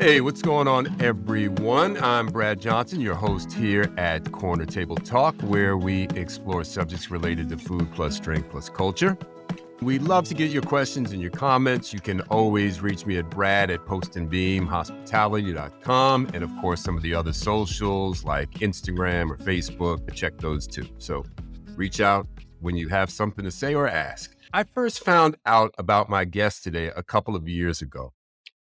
Hey, what's going on, everyone? I'm Brad Johnson, your host here at Corner Table Talk, where we explore subjects related to food plus drink plus culture. We'd love to get your questions and your comments. You can always reach me at brad at postandbeamhospitality.com. And of course, some of the other socials like Instagram or Facebook, check those too. So reach out when you have something to say or ask. I first found out about my guest today a couple of years ago.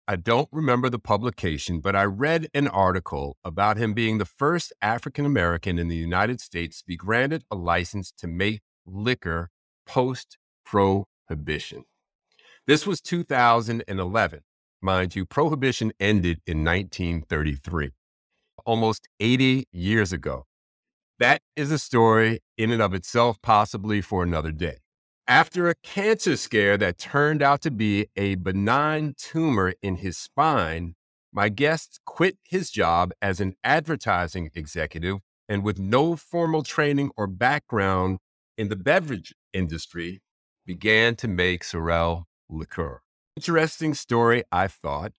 I don't remember the publication, but I read an article about him being the first African American in the United States to be granted a license to make liquor post prohibition. This was 2011. Mind you, prohibition ended in 1933, almost 80 years ago. That is a story in and of itself, possibly for another day. After a cancer scare that turned out to be a benign tumor in his spine, my guest quit his job as an advertising executive and with no formal training or background in the beverage industry, began to make Sorel liqueur. Interesting story, I thought.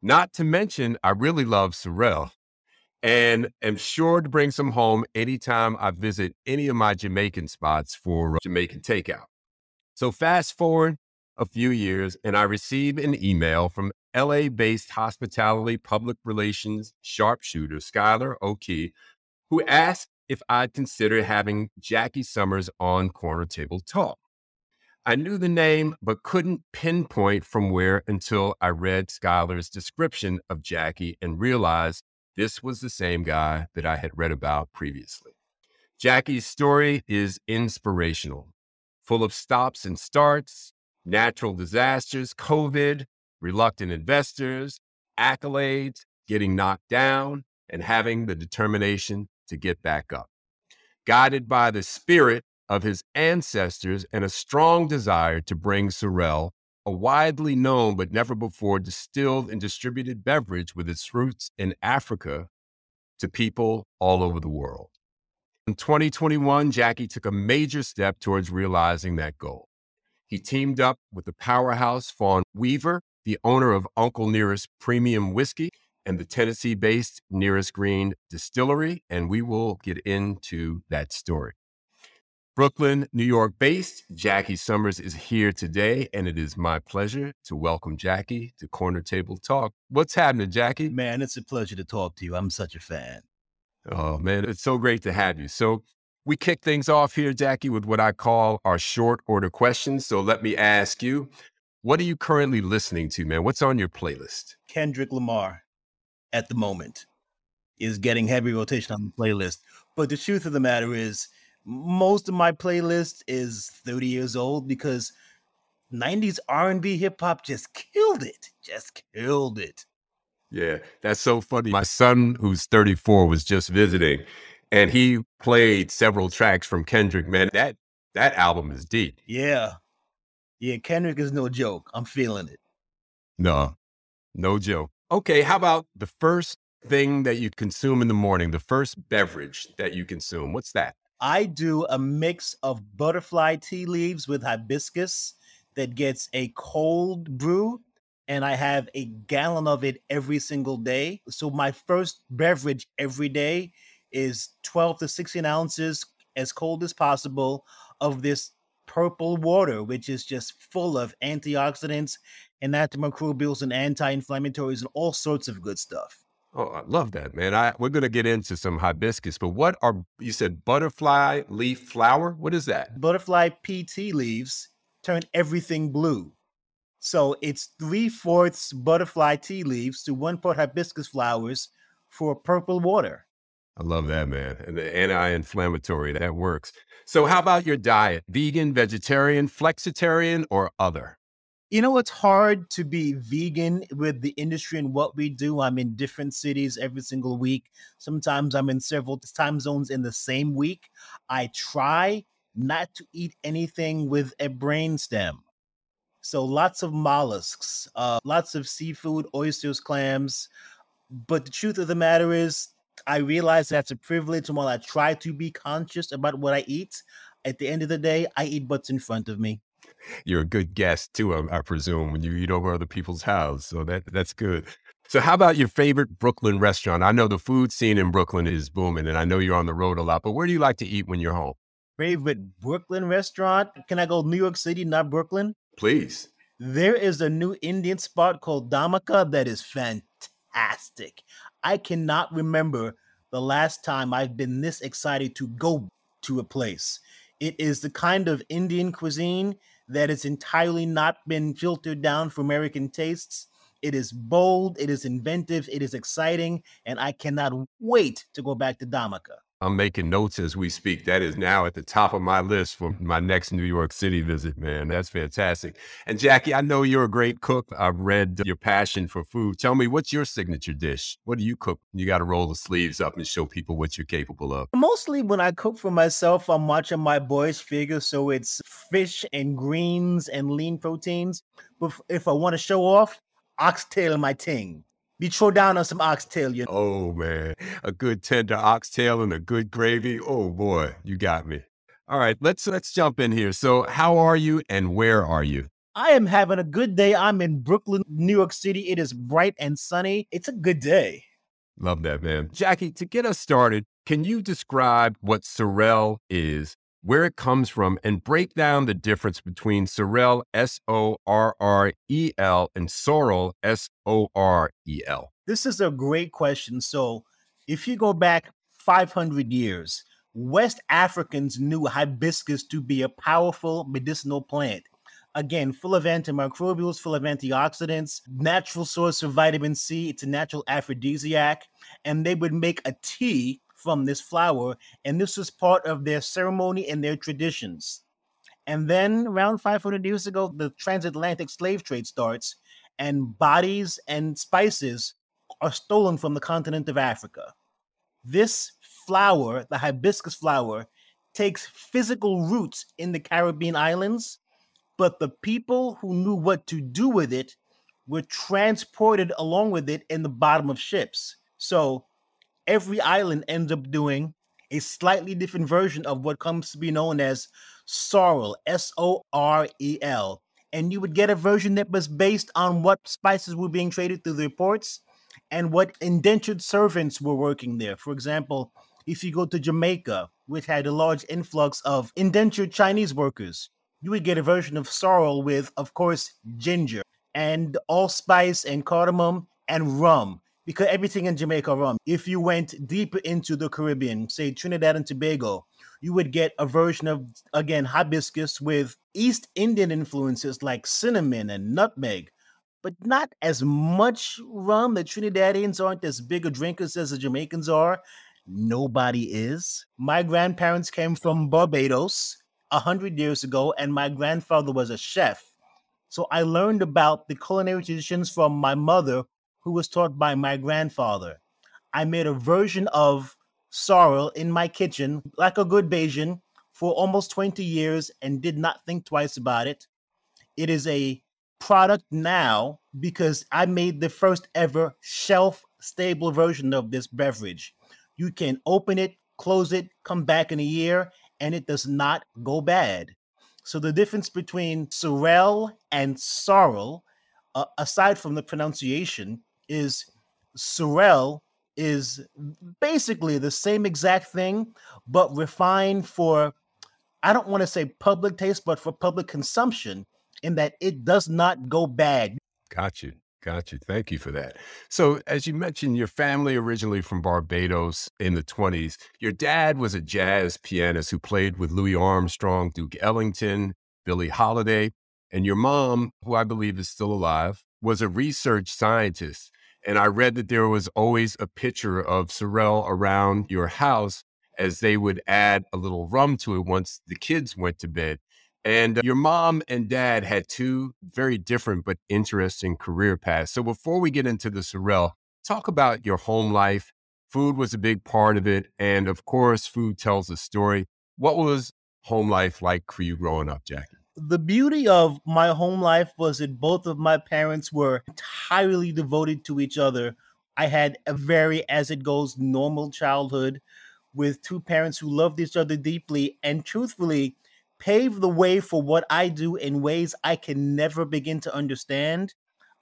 Not to mention, I really love Sorel and am sure to bring some home anytime I visit any of my Jamaican spots for Jamaican takeout. So, fast forward a few years, and I receive an email from LA based hospitality public relations sharpshooter Skylar O'Key, who asked if I'd consider having Jackie Summers on Corner Table Talk. I knew the name, but couldn't pinpoint from where until I read Skylar's description of Jackie and realized this was the same guy that I had read about previously. Jackie's story is inspirational, full of stops and starts, natural disasters, COVID, reluctant investors, accolades, getting knocked down, and having the determination to get back up. Guided by the spirit of his ancestors and a strong desire to bring Sorel, a widely known but never before distilled and distributed beverage with its roots in Africa, to people all over the world. In 2021, Jackie took a major step towards realizing that goal. He teamed up with the powerhouse Fawn Weaver, the owner of Uncle Nearest Premium Whiskey and the Tennessee based Nearest Green Distillery, and we will get into that story. Brooklyn, New York based, Jackie Summers is here today, and it is my pleasure to welcome Jackie to Corner Table Talk. What's happening, Jackie? Man, it's a pleasure to talk to you. I'm such a fan. Oh, man, it's so great to have you. So, we kick things off here, Jackie, with what I call our short order questions. So, let me ask you, what are you currently listening to, man? What's on your playlist? Kendrick Lamar at the moment is getting heavy rotation on the playlist. But the truth of the matter is, most of my playlist is 30 years old because 90s R&B hip hop just killed it. Just killed it. Yeah, that's so funny. My son who's 34 was just visiting and he played several tracks from Kendrick, man. That that album is deep. Yeah. Yeah, Kendrick is no joke. I'm feeling it. No. No joke. Okay, how about the first thing that you consume in the morning, the first beverage that you consume? What's that? I do a mix of butterfly tea leaves with hibiscus that gets a cold brew, and I have a gallon of it every single day. So my first beverage every day is 12 to 16 ounces, as cold as possible, of this purple water, which is just full of antioxidants and antimicrobials and anti-inflammatories and all sorts of good stuff. Oh, I love that, man. I we're gonna get into some hibiscus, but what are you said butterfly leaf flower? What is that? Butterfly pea tea leaves turn everything blue. So it's three fourths butterfly tea leaves to one part hibiscus flowers for purple water. I love that, man. And the anti-inflammatory, that works. So how about your diet? Vegan, vegetarian, flexitarian, or other? You know, it's hard to be vegan with the industry and what we do. I'm in different cities every single week. Sometimes I'm in several time zones in the same week. I try not to eat anything with a brain stem. So lots of mollusks, uh, lots of seafood, oysters, clams. But the truth of the matter is, I realize that's a privilege. And while I try to be conscious about what I eat, at the end of the day, I eat what's in front of me you're a good guest too, I, I presume, when you eat over other people's house. So that that's good. So, how about your favorite Brooklyn restaurant? I know the food scene in Brooklyn is booming, and I know you're on the road a lot, but where do you like to eat when you're home? Favorite Brooklyn restaurant? Can I go New York City, not Brooklyn? Please. There is a new Indian spot called Dhamaka that is fantastic. I cannot remember the last time I've been this excited to go to a place. It is the kind of Indian cuisine that has entirely not been filtered down for American tastes. It is bold, it is inventive, it is exciting, and I cannot wait to go back to Dhamaka. I'm making notes as we speak. That is now at the top of my list for my next New York City visit, man. That's fantastic. And Jackie, I know you're a great cook. I've read your passion for food. Tell me, what's your signature dish? What do you cook? You got to roll the sleeves up and show people what you're capable of. Mostly when I cook for myself, I'm watching my boys figure. So it's fish and greens and lean proteins. But if I want to show off, oxtail my ting. Be throw down on some oxtail, you know. Oh man, a good tender oxtail and a good gravy. Oh boy, you got me. All right, let's let's jump in here. So, how are you and where are you? I am having a good day. I'm in Brooklyn, New York City. It is bright and sunny. It's a good day. Love that, man. Jackie, to get us started, can you describe what Sorrel is where it comes from, and break down the difference between Sorrel, S O R R E L, and Sorel, S O R E L? This is a great question. So, if you go back 500 years, West Africans knew hibiscus to be a powerful medicinal plant. Again, full of antimicrobials, full of antioxidants, natural source of vitamin C. It's a natural aphrodisiac. And they would make a tea from this flower, and this was part of their ceremony and their traditions. And then, around 500 years ago, the transatlantic slave trade starts, and bodies and spices are stolen from the continent of Africa. This flower, the hibiscus flower, takes physical roots in the Caribbean islands, but the people who knew what to do with it were transported along with it in the bottom of ships. So every island ends up doing a slightly different version of what comes to be known as sorrel, S O R E L. And you would get a version that was based on what spices were being traded through the ports and what indentured servants were working there. For example, if you go to Jamaica, which had a large influx of indentured Chinese workers, you would get a version of sorrel with, of course, ginger and allspice and cardamom and rum because everything in Jamaica rum. If you went deep into the Caribbean, say Trinidad and Tobago, you would get a version of again hibiscus with East Indian influences like cinnamon and nutmeg, but not as much rum. The Trinidadians aren't as big a drinkers as the Jamaicans are. Nobody is. My grandparents came from Barbados a hundred years ago, and my grandfather was a chef. So I learned about the culinary traditions from my mother, who was taught by my grandfather. I made a version of sorrel in my kitchen, like a good Bajan, for almost 20 years and did not think twice about it. It is a product now because I made the first ever shelf stable version of this beverage. You can open it, close it, come back in a year, and it does not go bad. So the difference between sorrel and sorrel, uh, aside from the pronunciation, is Sorel is basically the same exact thing, but refined for, I don't want to say public taste, but for public consumption, in that it does not go bad. Got you. Got you. Thank you for that. So, as you mentioned, your family originally from Barbados in the 20s. Your dad was a jazz pianist who played with Louis Armstrong, Duke Ellington, Billie Holiday. And your mom, who I believe is still alive, was a research scientist. And I read that there was always a picture of Sorrel around your house as they would add a little rum to it once the kids went to bed. And uh, your mom and dad had two very different but interesting career paths. So before we get into the Sorrel, talk about your home life. Food was a big part of it. And of course, food tells a story. What was home life like for you growing up, Jackie? The beauty of my home life was that both of my parents were entirely devoted to each other. I had a very, as it goes, normal childhood with two parents who loved each other deeply and truthfully paved the way for what I do in ways I can never begin to understand.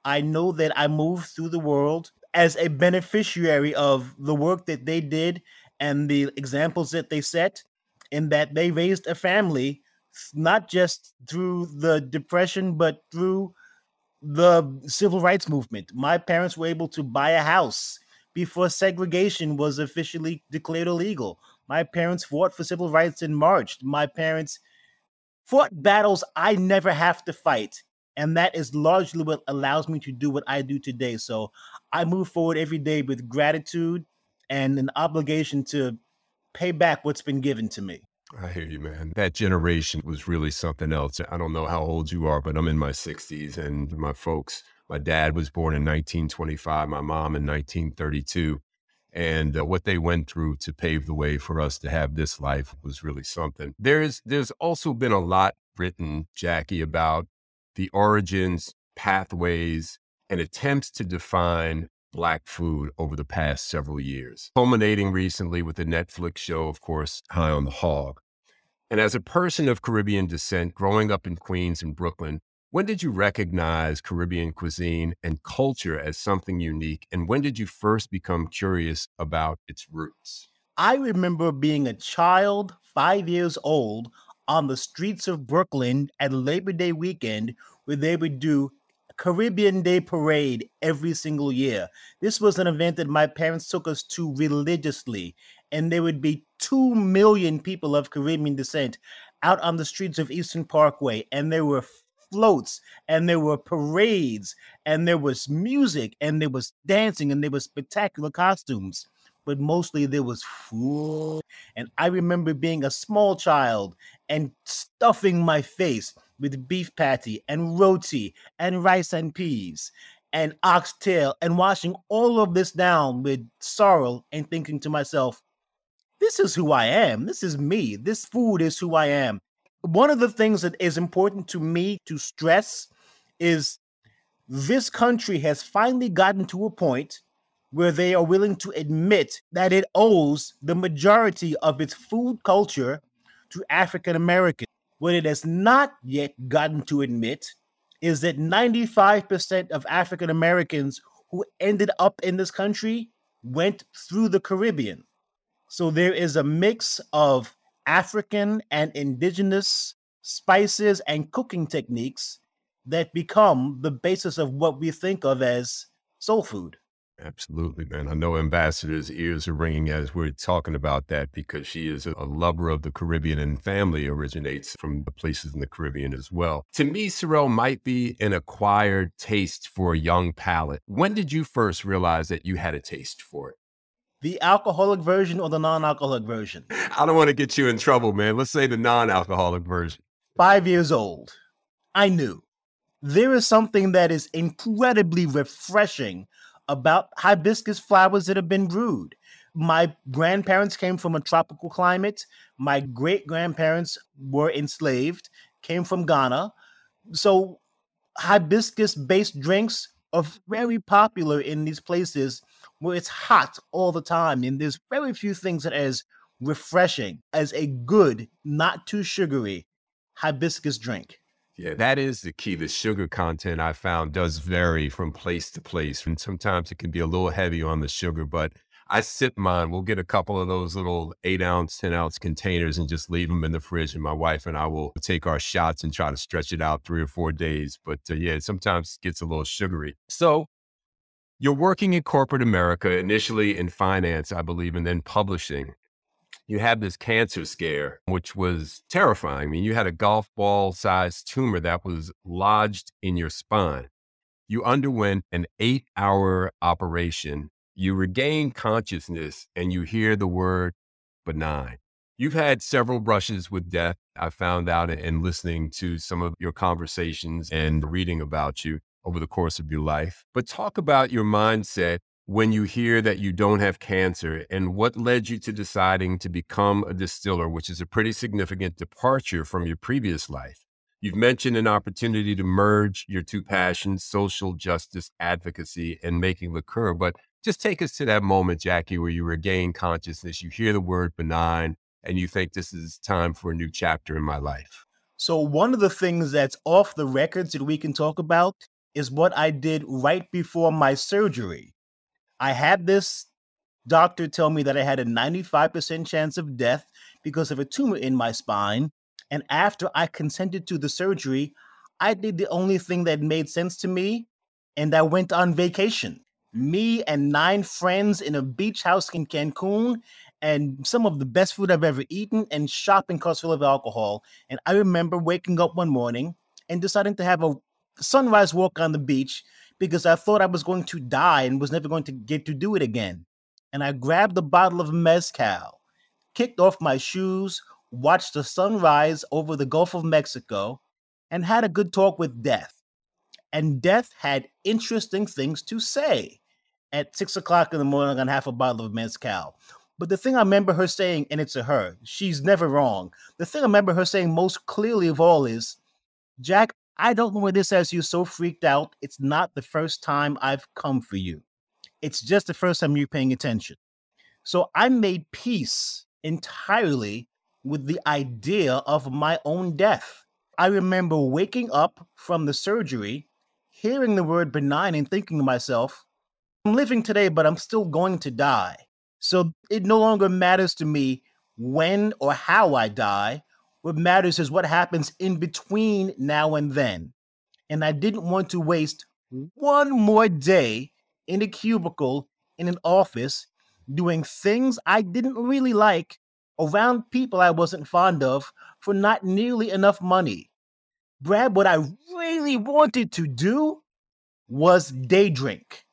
I know that I moved through the world as a beneficiary of the work that they did and the examples that they set, in that they raised a family not just through the depression, but through the civil rights movement. My parents were able to buy a house before segregation was officially declared illegal. My parents fought for civil rights and marched. My parents fought battles I never have to fight. And that is largely what allows me to do what I do today. So I move forward every day with gratitude and an obligation to pay back what's been given to me. I hear you, man. That generation was really something else. I don't know how old you are, but I'm in my 60s, and my folks, my dad was born in 1925, my mom in 1932. And uh, what they went through to pave the way for us to have this life was really something. There's there's also been a lot written, Jackie, about the origins, pathways, and attempts to define Black food over the past several years, culminating recently with the Netflix show, of course, High on the Hog. And as a person of Caribbean descent, growing up in Queens and Brooklyn, when did you recognize Caribbean cuisine and culture as something unique? And when did you first become curious about its roots? I remember being a child, five years old, on the streets of Brooklyn at Labor Day weekend, where they would do Caribbean Day Parade every single year. This was an event that my parents took us to religiously, and there would be 2 million people of Caribbean descent out on the streets of Eastern Parkway, and there were floats, and there were parades, and there was music, and there was dancing, and there was spectacular costumes. But mostly there was food. And I remember being a small child and stuffing my face with beef patty and roti and rice and peas and oxtail and washing all of this down with sorrel and thinking to myself, this is who I am. This is me. This food is who I am. One of the things that is important to me to stress is this country has finally gotten to a point where they are willing to admit that it owes the majority of its food culture to African Americans. What it has not yet gotten to admit is that 95% of African Americans who ended up in this country went through the Caribbean. So there is a mix of African and indigenous spices and cooking techniques that become the basis of what we think of as soul food. Absolutely, man. I know Ambassador's ears are ringing as we're talking about that because she is a lover of the Caribbean and family originates from the places in the Caribbean as well. To me, Sorrel might be an acquired taste for a young palate. When did you first realize that you had a taste for it? The alcoholic version or the non alcoholic version? I don't want to get you in trouble, man. Let's say the non alcoholic version. Five years old. I knew there is something that is incredibly refreshing about hibiscus flowers that have been brewed. My grandparents came from a tropical climate. My great grandparents were enslaved, came from Ghana. So, hibiscus based drinks are very popular in these places where it's hot all the time. And there's very few things that as refreshing as a good, not too sugary hibiscus drink. Yeah, that is the key. The sugar content I found does vary from place to place. And sometimes it can be a little heavy on the sugar, but I sip mine. We'll get a couple of those little eight ounce, 10 ounce containers and just leave them in the fridge. And my wife and I will take our shots and try to stretch it out three or four days. But uh, yeah, sometimes gets a little sugary. So you're working in corporate America, initially in finance, I believe, and then publishing you had this cancer scare, which was terrifying. I mean, you had a golf ball sized tumor that was lodged in your spine. You underwent an eight hour operation. You regain consciousness and you hear the word benign. You've had several brushes with death. I found out in listening to some of your conversations and reading about you over the course of your life. But talk about your mindset when you hear that you don't have cancer and what led you to deciding to become a distiller, which is a pretty significant departure from your previous life. You've mentioned an opportunity to merge your two passions, social justice advocacy and making liqueur. But just take us to that moment, Jackie, where you regain consciousness, you hear the word benign, and you think this is time for a new chapter in my life. So, one of the things that's off the records that we can talk about is what I did right before my surgery. I had this doctor tell me that I had a 95% chance of death because of a tumor in my spine. And after I consented to the surgery, I did the only thing that made sense to me, and I went on vacation. Me and nine friends in a beach house in Cancun, and some of the best food I've ever eaten, and shopping costs full of alcohol. And I remember waking up one morning and deciding to have a sunrise walk on the beach because I thought I was going to die and was never going to get to do it again. And I grabbed a bottle of Mezcal, kicked off my shoes, watched the sunrise over the Gulf of Mexico, and had a good talk with Death. And Death had interesting things to say at six o'clock in the morning on half a bottle of Mezcal. But the thing I remember her saying, and it's a her, she's never wrong. The thing I remember her saying most clearly of all is, Jack, I don't know why this has you so freaked out. It's not the first time I've come for you. It's just the first time you're paying attention. So I made peace entirely with the idea of my own death. I remember waking up from the surgery, hearing the word benign, and thinking to myself, I'm living today, but I'm still going to die. So it no longer matters to me when or how I die. What matters is what happens in between now and then. And I didn't want to waste mm-hmm. one more day in a cubicle in an office doing things I didn't really like around people I wasn't fond of for not nearly enough money. Brad, what I really wanted to do was day drink.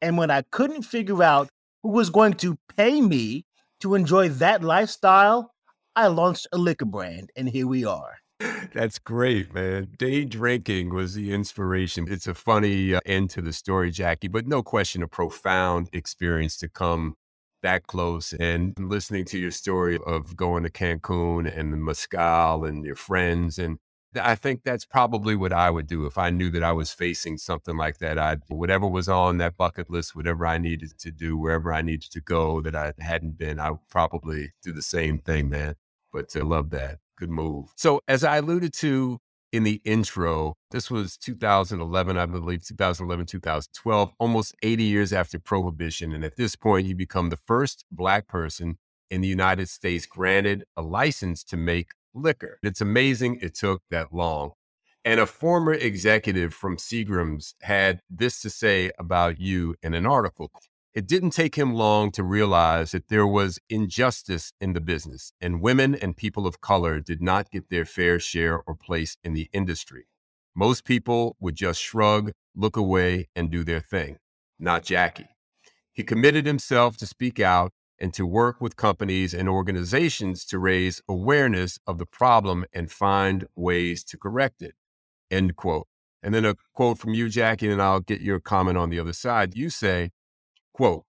And when I couldn't figure out who was going to pay me to enjoy that lifestyle, I launched a liquor brand, and here we are. That's great, man. Day drinking was the inspiration. It's a funny uh, end to the story, Jackie, but no question, a profound experience to come that close and listening to your story of going to Cancun and the mezcal and your friends. And I think that's probably what I would do if I knew that I was facing something like that. I'd, whatever was on that bucket list, whatever I needed to do, wherever I needed to go that I hadn't been, I would probably do the same thing, man. But I love that. Good move. So, as I alluded to in the intro, this was 2011, I believe, 2011, 2012, almost 80 years after Prohibition. And at this point, you become the first Black person in the United States granted a license to make liquor. It's amazing it took that long. And a former executive from Seagram's had this to say about you in an article. It didn't take him long to realize that there was injustice in the business, and women and people of color did not get their fair share or place in the industry. Most people would just shrug, look away, and do their thing. Not Jackie. He committed himself to speak out and to work with companies and organizations to raise awareness of the problem and find ways to correct it. End quote. And then a quote from you, Jackie, and I'll get your comment on the other side. You say, Quote,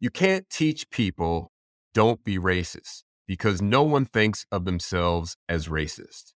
you can't teach people don't be racist because no one thinks of themselves as racist.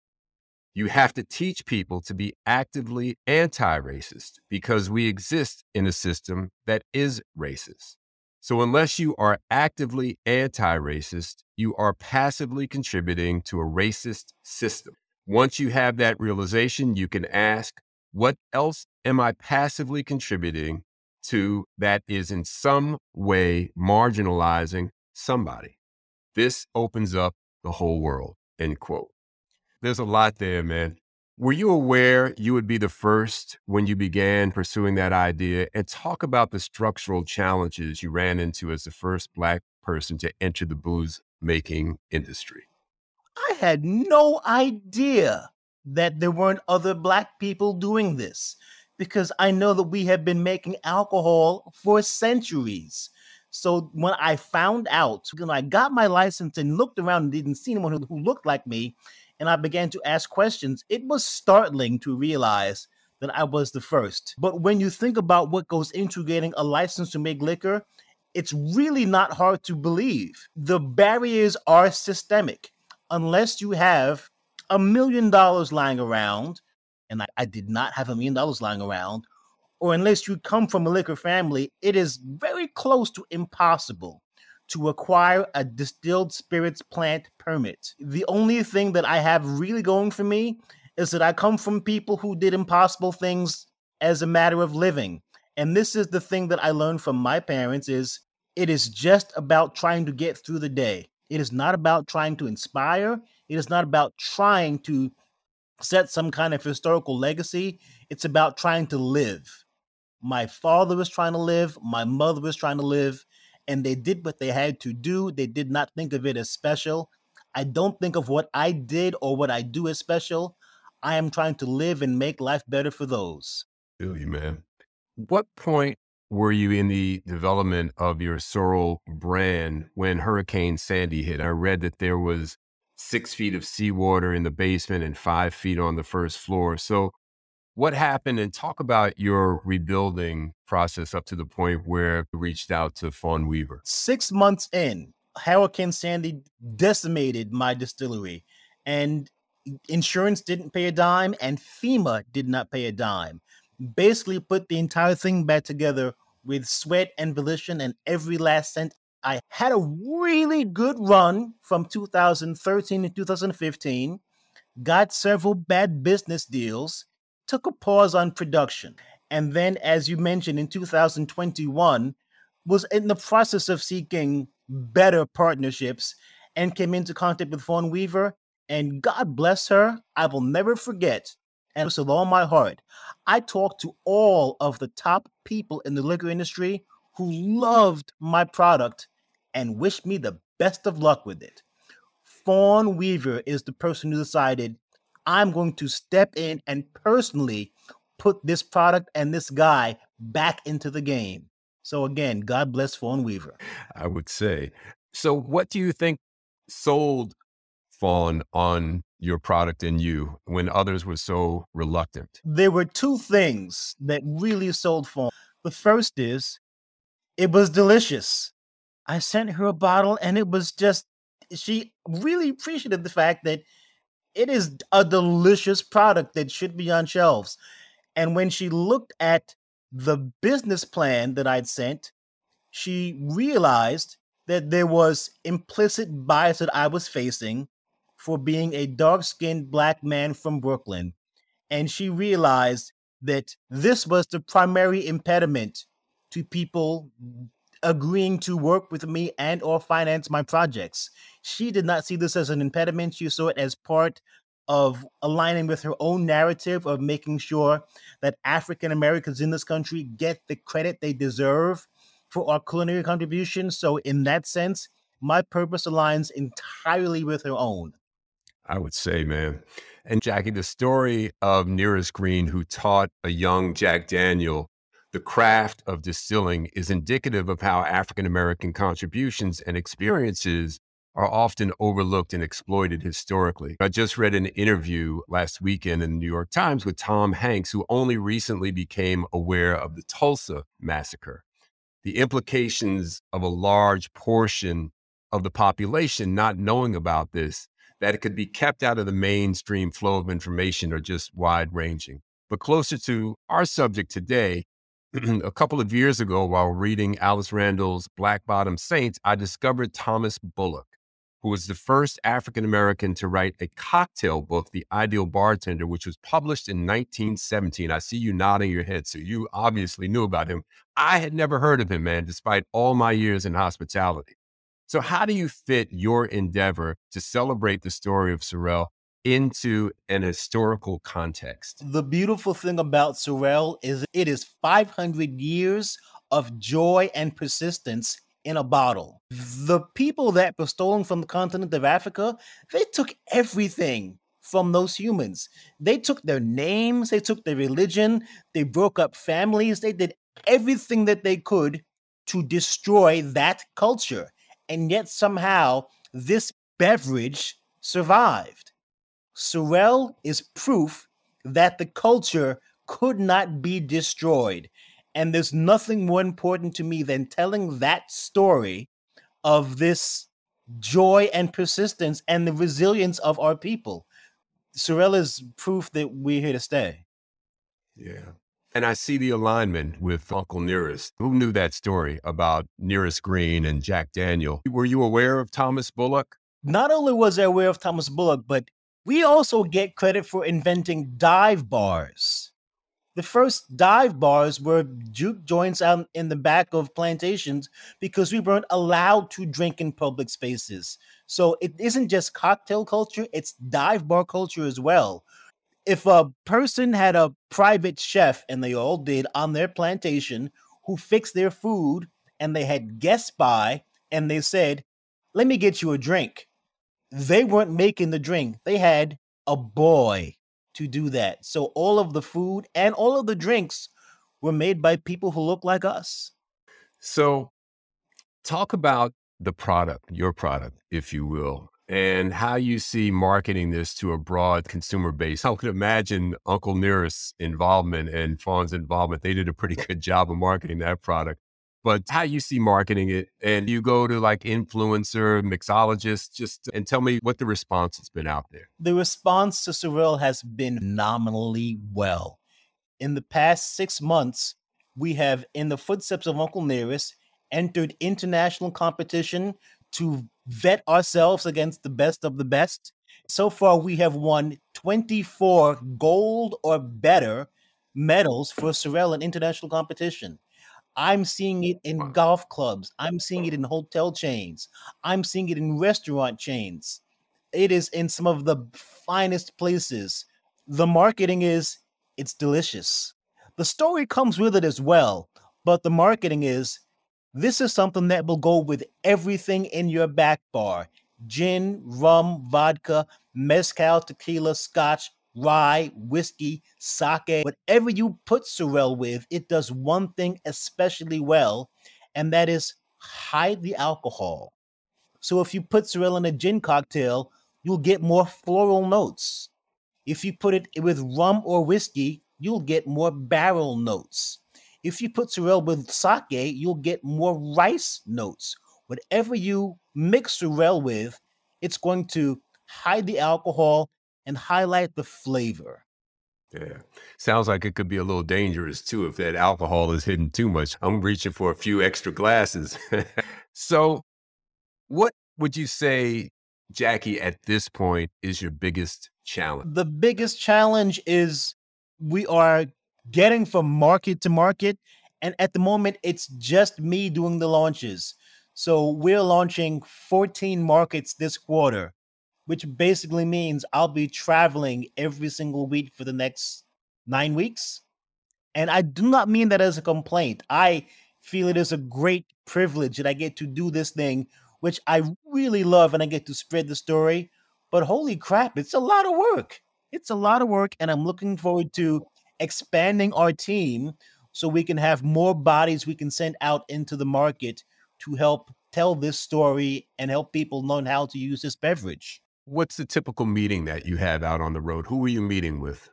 You have to teach people to be actively anti racist because we exist in a system that is racist. So, unless you are actively anti racist, you are passively contributing to a racist system. Once you have that realization, you can ask, what else am I passively contributing to that is in some way marginalizing somebody. This opens up the whole world, end quote. There's a lot there, man. Were you aware you would be the first when you began pursuing that idea? And talk about the structural challenges you ran into as the first Black person to enter the booze making industry. I had no idea that there weren't other Black people doing this because I know that we have been making alcohol for centuries. So when I found out, when I got my license and looked around and didn't see anyone who, who looked like me, and I began to ask questions, it was startling to realize that I was the first. But when you think about what goes into getting a license to make liquor, it's really not hard to believe. The barriers are systemic. Unless you have a million dollars lying around, and I, I did not have a million dollars lying around, or unless you come from a liquor family, it is very close to impossible to acquire a distilled spirits plant permit. The only thing that I have really going for me is that I come from people who did impossible things as a matter of living. And this is the thing that I learned from my parents is it is just about trying to get through the day. It is not about trying to inspire. It is not about trying to set some kind of historical legacy. It's about trying to live. My father was trying to live, my mother was trying to live, and they did what they had to do. They did not think of it as special. I don't think of what I did or what I do as special. I am trying to live and make life better for those. Feel you, man. What point were you in the development of your sorrel brand when Hurricane Sandy hit? I read that there was six feet of seawater in the basement and five feet on the first floor. So, what happened? And talk about your rebuilding process up to the point where you reached out to Fawn Weaver. Six months in, Hurricane Sandy decimated my distillery, and insurance didn't pay a dime, and FEMA did not pay a dime basically put the entire thing back together with sweat and volition and every last cent. I had a really good run from 2013 to 2015, got several bad business deals, took a pause on production. And then, as you mentioned, in 2021, was in the process of seeking better partnerships and came into contact with Fawn Weaver. And God bless her, I will never forget and with all my heart, I talked to all of the top people in the liquor industry who loved my product and wished me the best of luck with it. Fawn Weaver is the person who decided I'm going to step in and personally put this product and this guy back into the game. So again, God bless Fawn Weaver. I would say. So what do you think sold Fawn on your product and you when others were so reluctant? There were two things that really sold Fawn. The first is it was delicious. I sent her a bottle and it was just, she really appreciated the fact that it is a delicious product that should be on shelves. And when she looked at the business plan that I'd sent, she realized that there was implicit bias that I was facing for being a dark skinned black man from Brooklyn. And she realized that this was the primary impediment to people agreeing to work with me and or finance my projects. She did not see this as an impediment. She saw it as part of aligning with her own narrative of making sure that African Americans in this country get the credit they deserve for our culinary contributions. So in that sense, my purpose aligns entirely with her own. I would say, man. And Jackie, the story of Nearest Green, who taught a young Jack Daniel the craft of distilling, is indicative of how African American contributions and experiences are often overlooked and exploited historically. I just read an interview last weekend in the New York Times with Tom Hanks, who only recently became aware of the Tulsa massacre. The implications of a large portion of the population not knowing about this that it could be kept out of the mainstream flow of information are just wide ranging. But closer to our subject today, a couple of years ago, while reading Alice Randall's Black Bottom Saints, I discovered Thomas Bullock, who was the first African American to write a cocktail book, The Ideal Bartender, which was published in 1917. I see you nodding your head, so you obviously knew about him. I had never heard of him, man, despite all my years in hospitality. So, how do you fit your endeavor to celebrate the story of Sorrel into an historical context? The beautiful thing about Sorrel is it is 500 years of joy and persistence in a bottle. The people that were stolen from the continent of Africa, they took everything from those humans. They took their names, they took their religion, they broke up families, they did everything that they could to destroy that culture and yet somehow this beverage survived. Sorrel is proof that the culture could not be destroyed. And there's nothing more important to me than telling that story of this joy and persistence and the resilience of our people. Sorrel is proof that we're here to stay. Yeah. And I see the alignment with Uncle Nearest. Who knew that story about Nearest Green and Jack Daniel? Were you aware of Thomas Bullock? Not only was I aware of Thomas Bullock, but we also get credit for inventing dive bars. the first dive bars were juke joints out in the back of plantations because we weren't allowed to drink in public spaces. So it isn't just cocktail culture, it's dive bar culture as well. If a person had a private chef, and they all did on their plantation, who fixed their food and they had guests by and they said, Let me get you a drink. They weren't making the drink, they had a boy to do that. So all of the food and all of the drinks were made by people who look like us. So talk about the product, your product, if you will, and how you see marketing this to a broad consumer base. I would imagine Uncle Nearest's involvement and Fawn's involvement, they did a pretty good job of marketing that product but how you see marketing it and you go to like influencer mixologists just and tell me what the response has been out there. The response to Sorel has been nominally well. In the past six months we have in the footsteps of uncle nearest entered international competition to vet ourselves against the best of the best. So far we have won 24 gold or better medals for Sorel in international competition I'm seeing it in golf clubs. I'm seeing it in hotel chains. I'm seeing it in restaurant chains. It is in some of the finest places. The marketing is it's delicious. The story comes with it as well, but the marketing is this is something that will go with everything in your back bar gin, rum, vodka, mezcal, tequila, scotch, rye, whiskey, sake, whatever you put Sorel with, it does one thing especially well, and that is hide the alcohol. So if you put Sorel in a gin cocktail, you'll get more floral notes. If you put it with rum or whiskey, you'll get more barrel notes. If you put Sorel with sake, you'll get more rice notes. Whatever you mix Sorel with, it's going to hide the alcohol and highlight the flavor. Yeah. Sounds like it could be a little dangerous too if that alcohol is hidden too much. I'm reaching for a few extra glasses. so, what would you say, Jackie, at this point is your biggest challenge? The biggest challenge is we are getting from market to market. And at the moment, it's just me doing the launches. So, we're launching 14 markets this quarter which basically means I'll be traveling every single week for the next nine weeks. And I do not mean that as a complaint. I feel it is a great privilege that I get to do this thing, which I really love, and I get to spread the story. But holy crap, it's a lot of work. It's a lot of work, and I'm looking forward to expanding our team so we can have more bodies we can send out into the market to help tell this story and help people learn how to use this beverage. What's the typical meeting that you have out on the road? Who are you meeting with?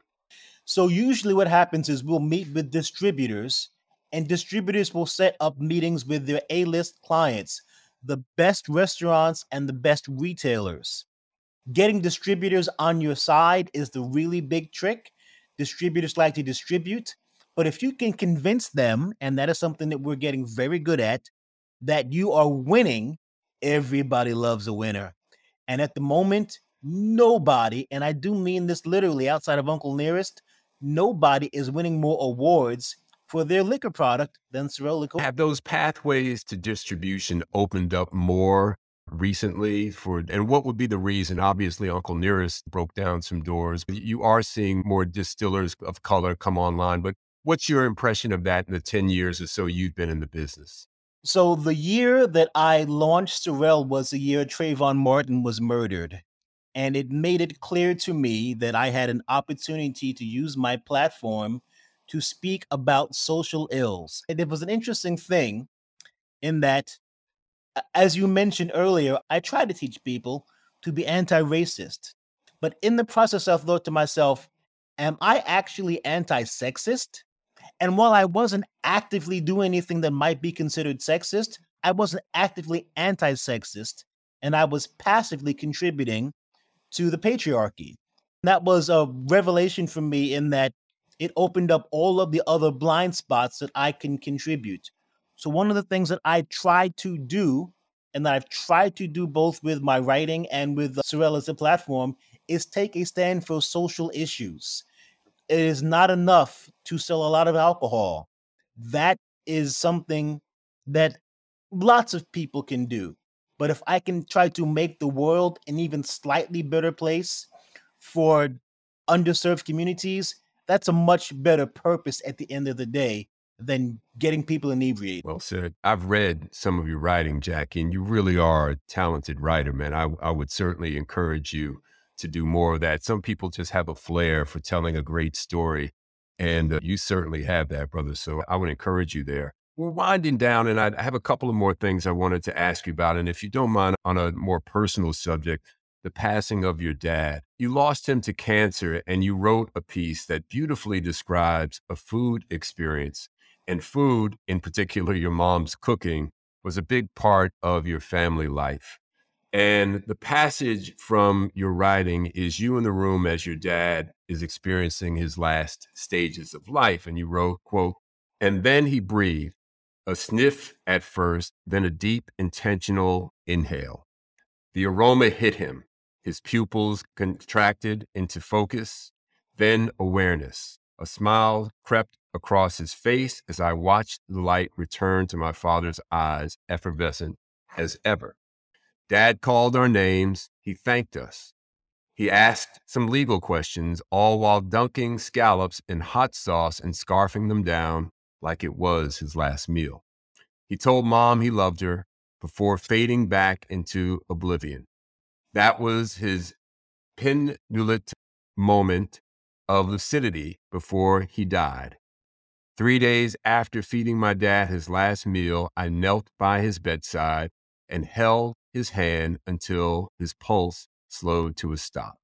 So usually what happens is we'll meet with distributors and distributors will set up meetings with their A-list clients, the best restaurants and the best retailers. Getting distributors on your side is the really big trick. Distributors like to distribute, but if you can convince them, and that is something that we're getting very good at, that you are winning, everybody loves a winner. And at the moment, nobody, and I do mean this literally outside of Uncle Nearest, nobody is winning more awards for their liquor product than Liquor. Have those pathways to distribution opened up more recently for and what would be the reason obviously uncle nearest broke down some doors you are seeing more distillers of color come online but what's your impression of that in the 10 years or so you've been in the business so the year that I launched Sorel was the year Trayvon Martin was murdered. And it made it clear to me that I had an opportunity to use my platform to speak about social ills. And it was an interesting thing in that, as you mentioned earlier, I try to teach people to be anti racist. But in the process, I thought to myself, am I actually anti sexist? And while I wasn't actively doing anything that might be considered sexist, I wasn't actively anti sexist, and I was passively contributing to the patriarchy. That was a revelation for me in that it opened up all of the other blind spots that I can contribute. So, one of the things that I try to do, and that I've tried to do both with my writing and with Sorel platform, is take a stand for social issues it is not enough to sell a lot of alcohol. That is something that lots of people can do. But if I can try to make the world an even slightly better place for underserved communities, that's a much better purpose at the end of the day than getting people inebriated. Well said. I've read some of your writing, Jackie, and you really are a talented writer, man. I, I would certainly encourage you to do more of that. Some people just have a flair for telling a great story, and uh, you certainly have that, brother. So I would encourage you there. We're winding down, and I have a couple of more things I wanted to ask you about. And if you don't mind, on a more personal subject, the passing of your dad. You lost him to cancer, and you wrote a piece that beautifully describes a food experience. And food, in particular, your mom's cooking, was a big part of your family life. And the passage from your writing is you in the room as your dad is experiencing his last stages of life. And you wrote, quote, and then he breathed a sniff at first, then a deep, intentional inhale. The aroma hit him. His pupils contracted into focus, then awareness. A smile crept across his face as I watched the light return to my father's eyes, effervescent as ever. Dad called our names. He thanked us. He asked some legal questions, all while dunking scallops in hot sauce and scarfing them down like it was his last meal. He told mom he loved her before fading back into oblivion. That was his penultimate moment of lucidity before he died. Three days after feeding my dad his last meal, I knelt by his bedside and held his hand until his pulse slowed to a stop.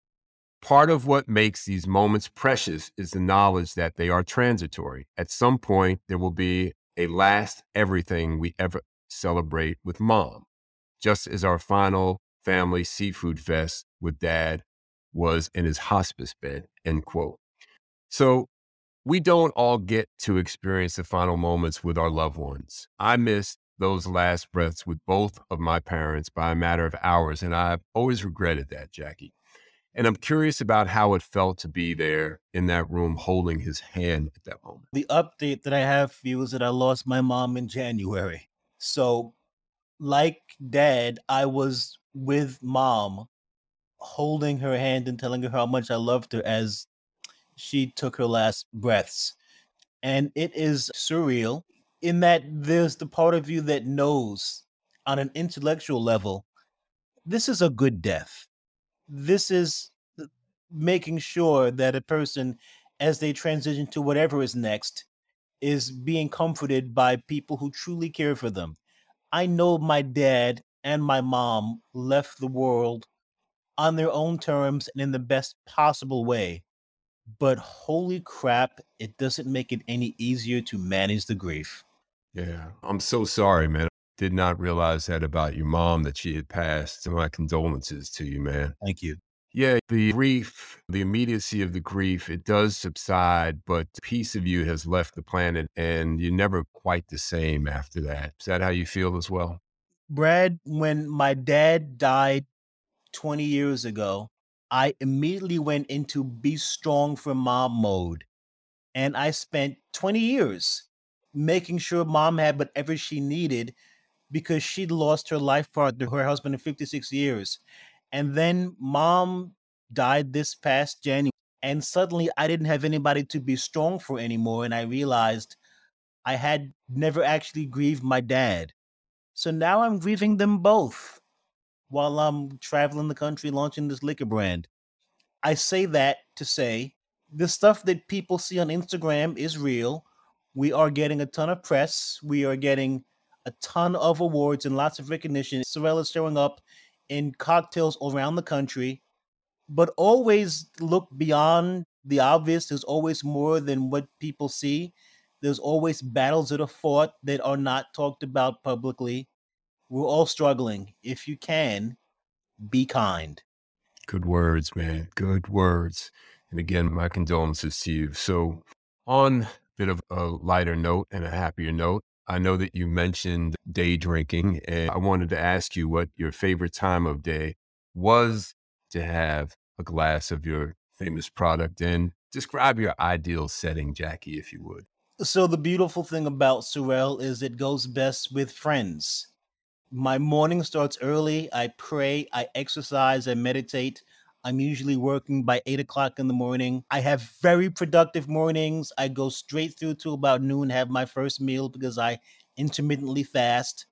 Part of what makes these moments precious is the knowledge that they are transitory. At some point, there will be a last everything we ever celebrate with mom, just as our final family seafood fest with dad was in his hospice bed, end quote. So we don't all get to experience the final moments with our loved ones. I missed those last breaths with both of my parents by a matter of hours, and I've always regretted that, Jackie. And I'm curious about how it felt to be there in that room holding his hand at that moment. The update that I have for you is that I lost my mom in January. So, like dad, I was with mom holding her hand and telling her how much I loved her as she took her last breaths. And it is surreal in that there's the part of you that knows on an intellectual level this is a good death this is making sure that a person, as they transition to whatever is next, is being comforted by people who truly care for them. I know my dad and my mom left the world on their own terms and in the best possible way. But holy crap, it doesn't make it any easier to manage the grief. Yeah, I'm so sorry, man. Did not realize that about your mom that she had passed. My condolences to you, man. Thank you. Yeah, the grief, the immediacy of the grief, it does subside, but a piece of you has left the planet and you're never quite the same after that. Is that how you feel as well? Brad, when my dad died 20 years ago, I immediately went into be strong for mom mode. And I spent 20 years making sure mom had whatever she needed because she'd lost her life partner, her husband, in 56 years. And then mom died this past January. And suddenly I didn't have anybody to be strong for anymore. And I realized I had never actually grieved my dad. So now I'm grieving them both while I'm traveling the country launching this liquor brand. I say that to say the stuff that people see on Instagram is real. We are getting a ton of press. We are getting a ton of awards and lots of recognition. Sorel is showing up in cocktails around the country, but always look beyond the obvious. There's always more than what people see. There's always battles that are fought that are not talked about publicly. We're all struggling. If you can, be kind. Good words, man. Good words. And again, my condolences to you. So, on bit of a lighter note and a happier note, I know that you mentioned day drinking, and I wanted to ask you what your favorite time of day was to have a glass of your famous product. And Describe your ideal setting, Jackie, if you would. So the beautiful thing about Sorrel is it goes best with friends. My morning starts early. I pray, I exercise, I meditate. I'm usually working by eight o'clock in the morning. I have very productive mornings. I go straight through to about noon, have my first meal because I intermittently fast.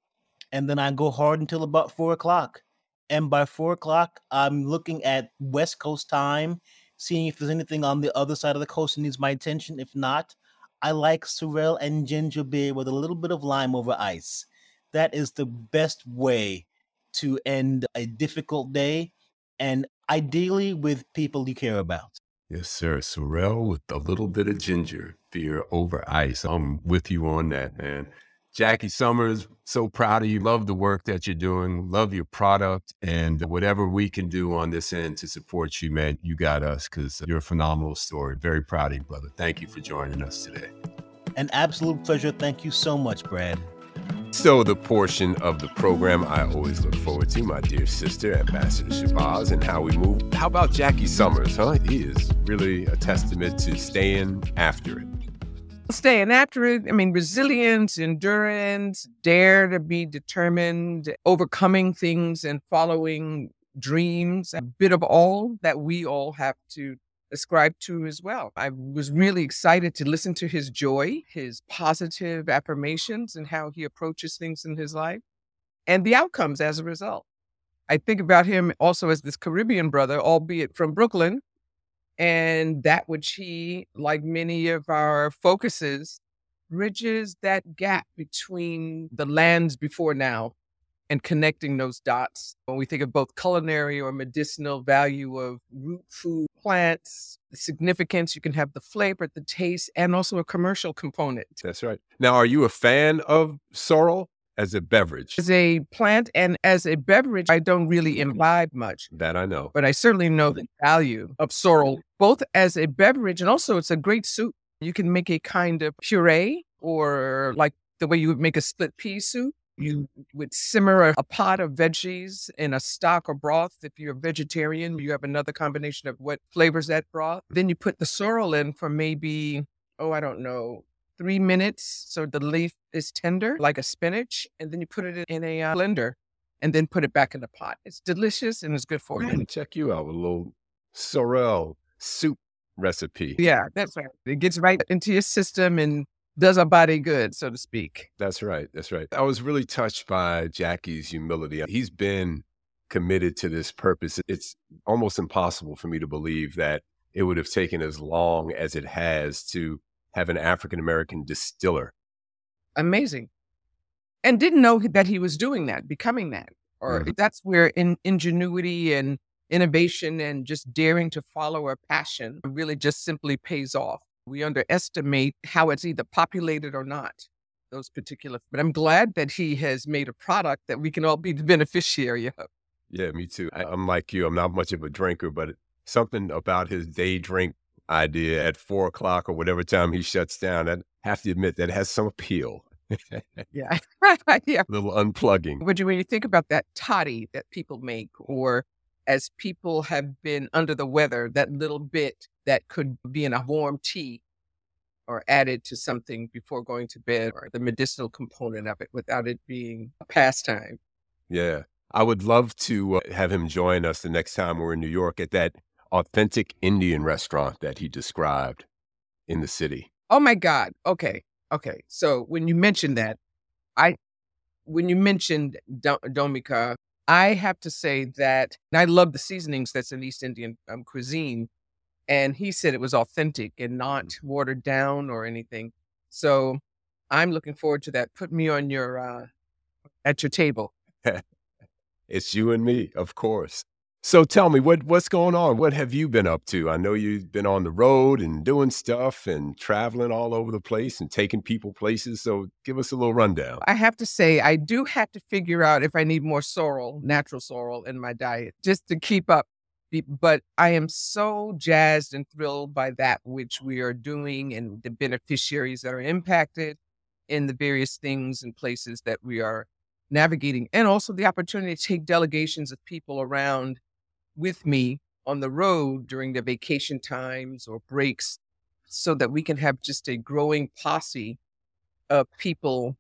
And then I go hard until about four o'clock. And by four o'clock, I'm looking at West Coast time, seeing if there's anything on the other side of the coast that needs my attention. If not, I like sorrel and ginger beer with a little bit of lime over ice. That is the best way to end a difficult day and ideally with people you care about. Yes, sir. Sorrel with a little bit of ginger beer over ice. I'm with you on that, man. Jackie Summers, so proud of you. Love the work that you're doing. Love your product. And whatever we can do on this end to support you, man, you got us because you're a phenomenal story. Very proud of you, brother. Thank you for joining us today. An absolute pleasure. Thank you so much, Brad. So, the portion of the program I always look forward to, my dear sister, Ambassador Shabazz, and how we move. How about Jackie Summers, huh? He is really a testament to staying after it staying after it. I mean, resilience, endurance, dare to be determined, overcoming things and following dreams, a bit of all that we all have to ascribe to as well. I was really excited to listen to his joy, his positive affirmations, and how he approaches things in his life and the outcomes as a result. I think about him also as this Caribbean brother, albeit from Brooklyn, and that which he, like many of our focuses, bridges that gap between the lands before now and connecting those dots. When we think of both culinary or medicinal value of root food plants, the significance, you can have the flavor, the taste, and also a commercial component. That's right. Now, are you a fan of sorrel? as a beverage? As a plant and as a beverage, I don't really imbibe much. That I know. But I certainly know the value of sorrel, both as a beverage and also it's a great soup. You can make a kind of puree or like the way you would make a split pea soup. You would simmer a, pot of veggies in a stock or broth. If you're a vegetarian, you have another combination of what flavors that broth. Then you put the sorrel in for maybe, oh, I don't know, three minutes so the leaf is tender like a spinach and then you put it in a uh, blender and then put it back in the pot it's delicious and it's good for you check you out with a little sorrel soup recipe yeah that's right it gets right into your system and does our body good so to speak that's right that's right i was really touched by jackie's humility he's been committed to this purpose it's almost impossible for me to believe that it would have taken as long as it has to have an African American distiller. Amazing. And didn't know that he was doing that, becoming that. Or mm-hmm. that's where in, ingenuity and innovation and just daring to follow a passion really just simply pays off. We underestimate how it's either populated or not, those particular. But I'm glad that he has made a product that we can all be the beneficiary of. Yeah, me too. I, am like you. I'm not much of a drinker, but something about his day drink idea at four o'clock or whatever time he shuts down. I have to admit that has some appeal. yeah. yeah. Little unplugging. Would you, when you think about that toddy that people make, or as people have been under the weather, that little bit that could be in a warm tea or added to something before going to bed, or the medicinal component of it without it being a pastime. Yeah. I would love to uh, have him join us the next time we're in New York at that authentic Indian restaurant that he described in the city. Oh my God. Okay. Okay. So when you mentioned that, I, when you mentioned Dhamaka, I have to say that I love the seasonings that's in East Indian um, cuisine. And he said it was authentic and not mm. watered down or anything. So I'm looking forward to that. Put me on your, uh, at your table. it's you and me, of course. So tell me, what what's going on? What have you been up to? I know you've been on the road and doing stuff and traveling all over the place and taking people places. So give us a little rundown. I have to say, I do have to figure out if I need more sorrel, natural sorrel in my diet, just to keep up. But I am so jazzed and thrilled by that which we are doing and the beneficiaries that are impacted in the various things and places that we are navigating, and also the opportunity to take delegations of people around with me on the road during the vacation times or breaks so that we can have just a growing posse of people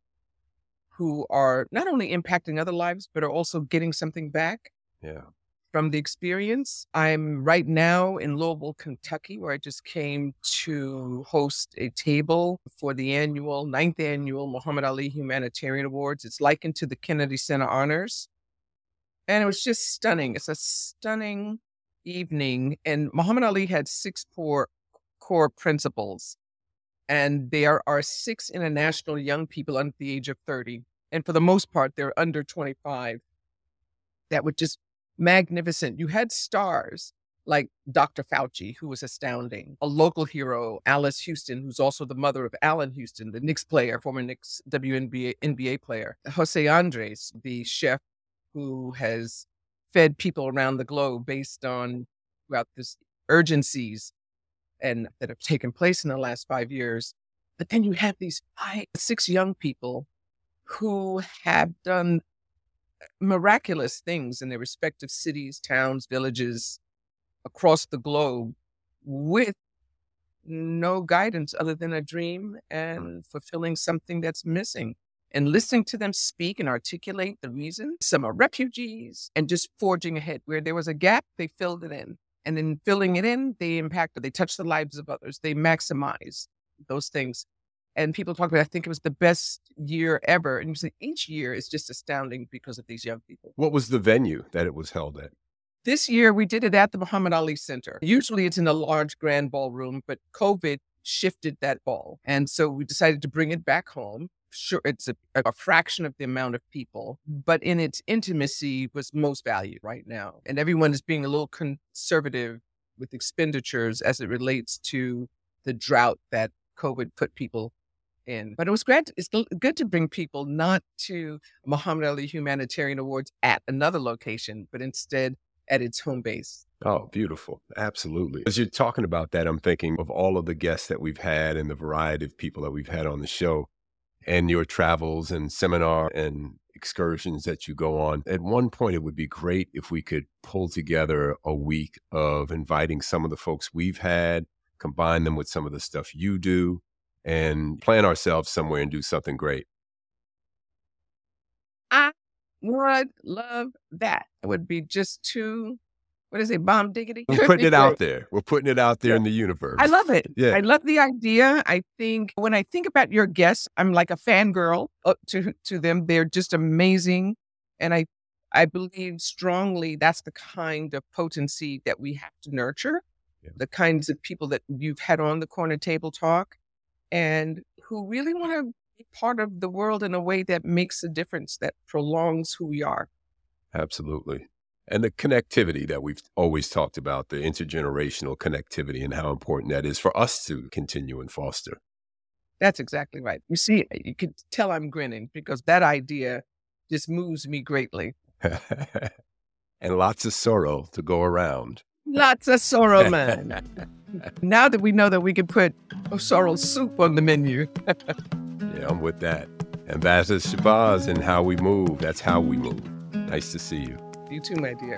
who are not only impacting other lives, but are also getting something back. Yeah. From the experience, I'm right now in Louisville, Kentucky, where I just came to host a table for the annual, ninth annual Muhammad Ali Humanitarian Awards. It's likened to the Kennedy Center Honors. And it was just stunning. It's a stunning evening. And Muhammad Ali had six core, core principles. And there are six international young people under the age of 30. And for the most part, they're under 25 that were just magnificent. You had stars like Dr. Fauci, who was astounding, a local hero, Alice Houston, who's also the mother of Allan Houston, the Knicks player, former Knicks WNBA NBA player, Jose Andres, the chef who has fed people around the globe based on throughout this urgencies and that have taken place in the last five years. But then you have these five, six young people who have done miraculous things in their respective cities, towns, villages across the globe with no guidance other than a dream and fulfilling something that's missing and listening to them speak and articulate the reason. Some are refugees and just forging ahead. Where there was a gap, they filled it in. And in filling it in, they impacted, they touched the lives of others, they maximize those things. And people talk about, I think it was the best year ever. And you say each year is just astounding because of these young people. What was the venue that it was held at? This year, we did it at the Muhammad Ali Center. Usually it's in a large grand ballroom, but COVID shifted that ball. And so we decided to bring it back home sure it's a, a, fraction of the amount of people, but in its intimacy was most valued right now. And everyone is being a little conservative with expenditures as it relates to the drought that COVID put people in. But it was great. It's good to bring people not to Muhammad Ali Humanitarian Awards at another location, but instead at its home base. Oh, beautiful. Absolutely. As you're talking about that, I'm thinking of all of the guests that we've had and the variety of people that we've had on the show and your travels and seminar and excursions that you go on. At one point, it would be great if we could pull together a week of inviting some of the folks we've had, combine them with some of the stuff you do, and plan ourselves somewhere and do something great. I would love that. It would be just too what is it, bomb diggity? We're putting it out there. We're putting it out there yeah. in the universe. I love it. Yeah. I love the idea. I think when I think about your guests, I'm like a fangirl uh, to to them. They're just amazing. And I I believe strongly that's the kind of potency that we have to nurture. Yeah. The kinds of people that you've had on the corner table talk and who really want to be part of the world in a way that makes a difference, that prolongs who we are. Absolutely and the connectivity that we've always talked about, the intergenerational connectivity and how important that is for us to continue and foster. That's exactly right. You see, you can tell I'm grinning because that idea just moves me greatly. and lots of sorrow to go around. Lots of sorrow, man. now that we know that we can put sorrel soup on the menu. yeah, I'm with that. Ambassador Shabazz and how we move. That's how we move. Nice to see you. You too, my dear.